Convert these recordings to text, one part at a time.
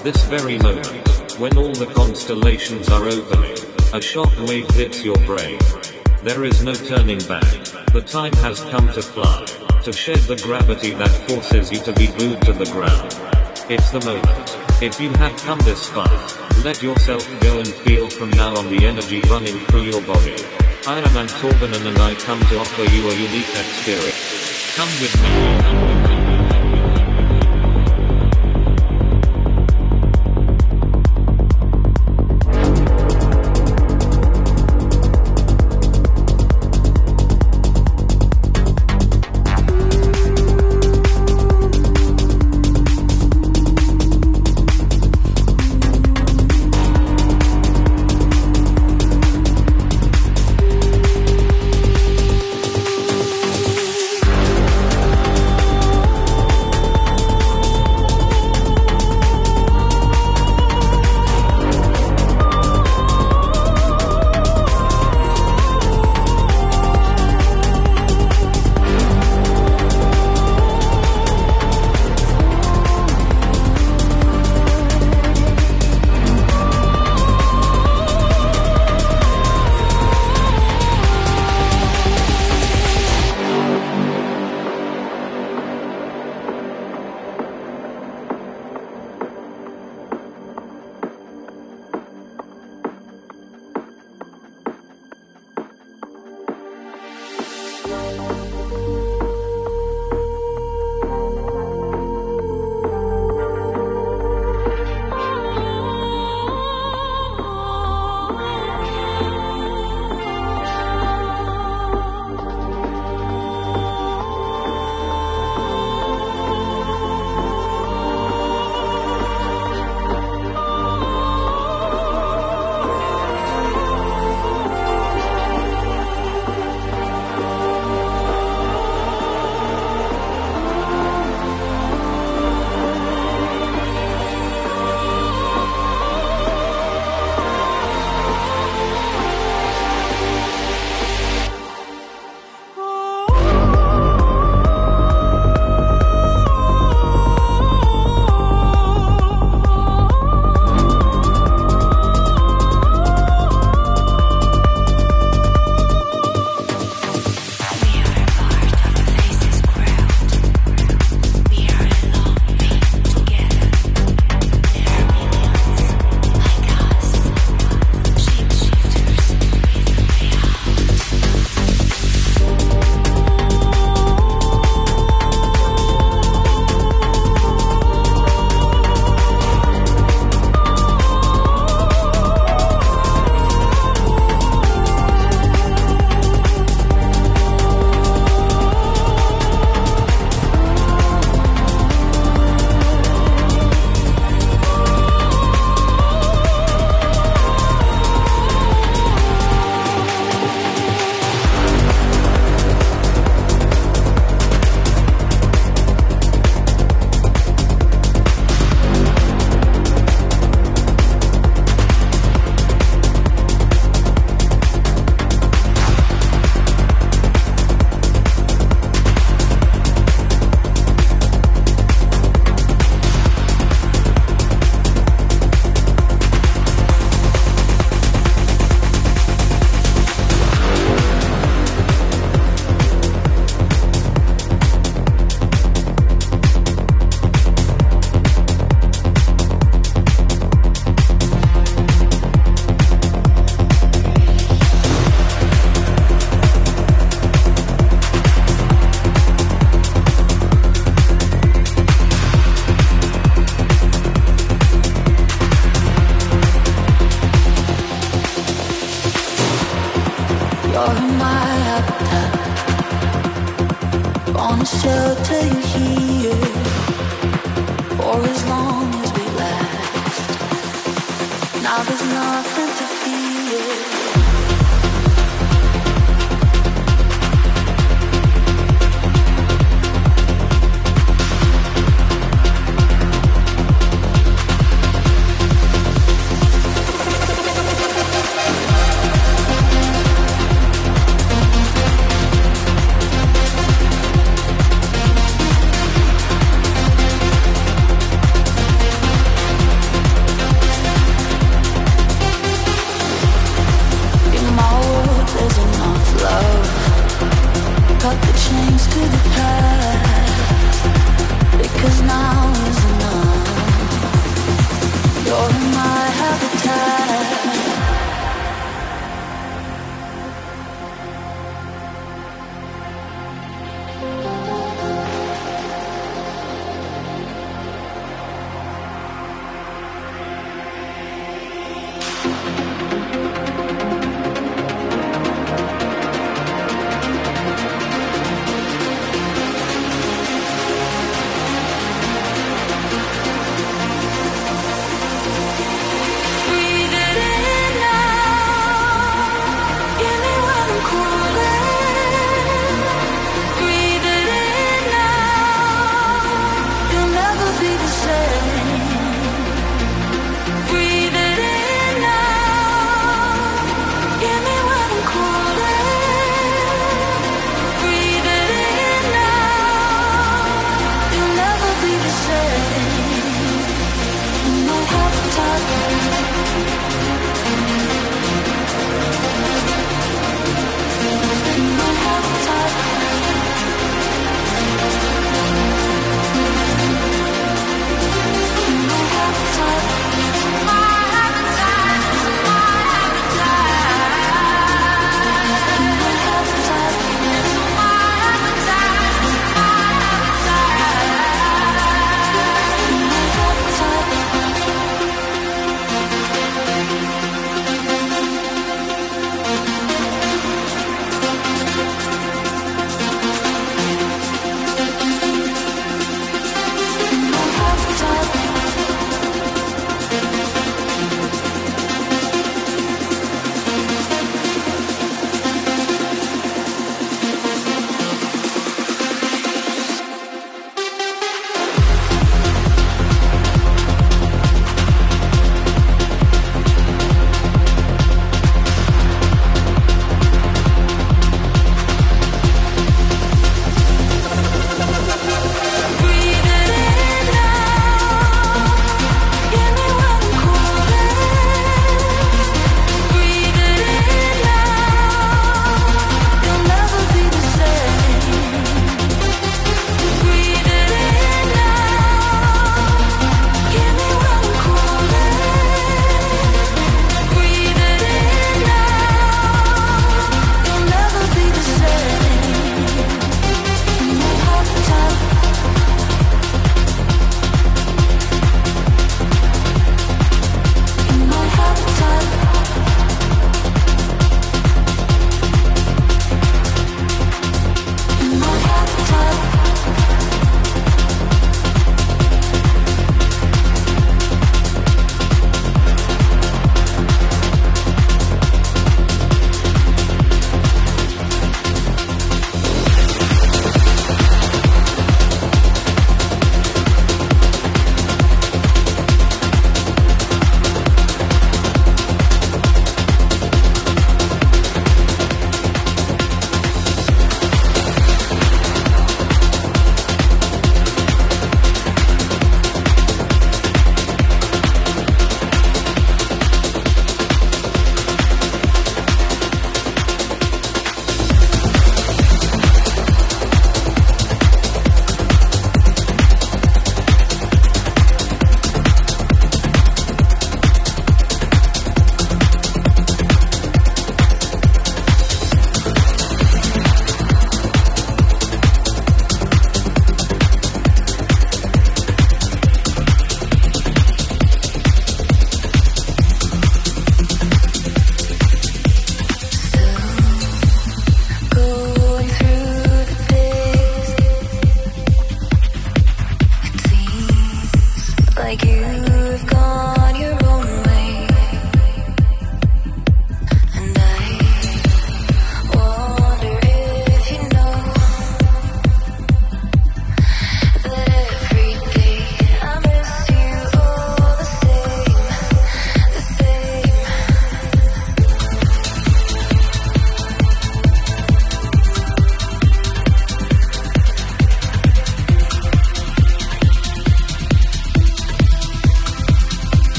At this very moment, when all the constellations are opening, a shock wave hits your brain. There is no turning back. The time has come to fly, to shed the gravity that forces you to be glued to the ground. It's the moment. If you have come this far, let yourself go and feel from now on the energy running through your body. I am Antorbanen and I come to offer you a unique experience. Come with me.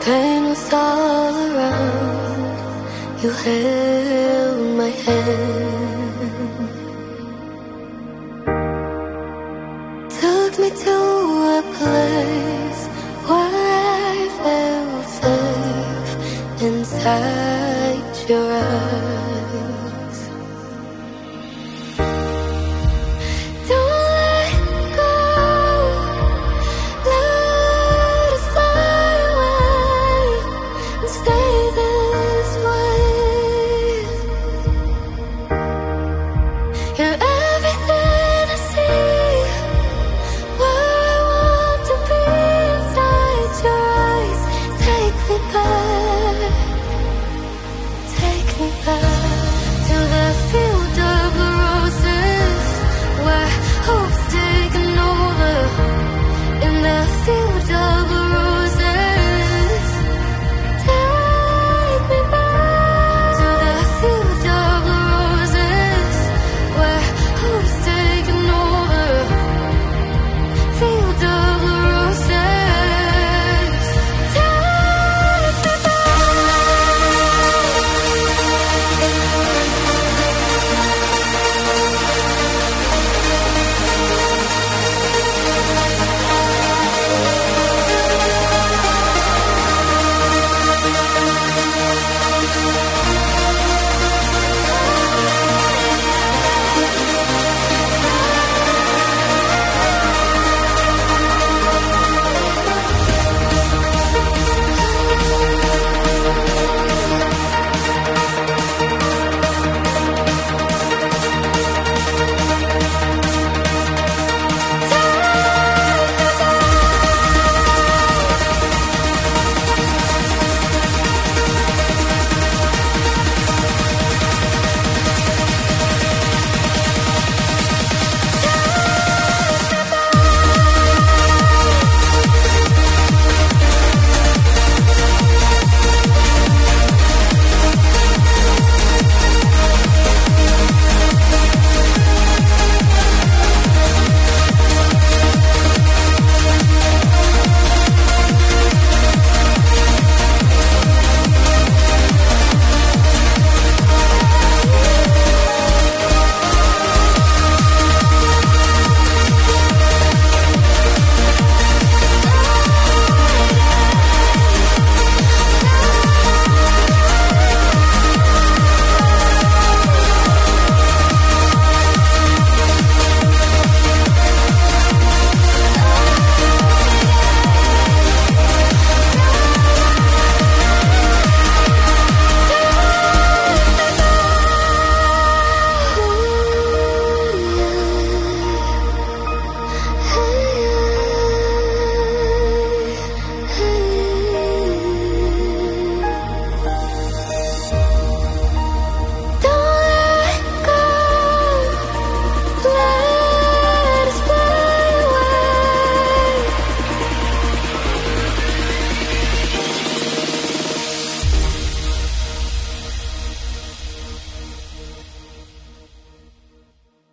Pain was all around. You held my hand, took me to a place where I felt safe inside your eyes.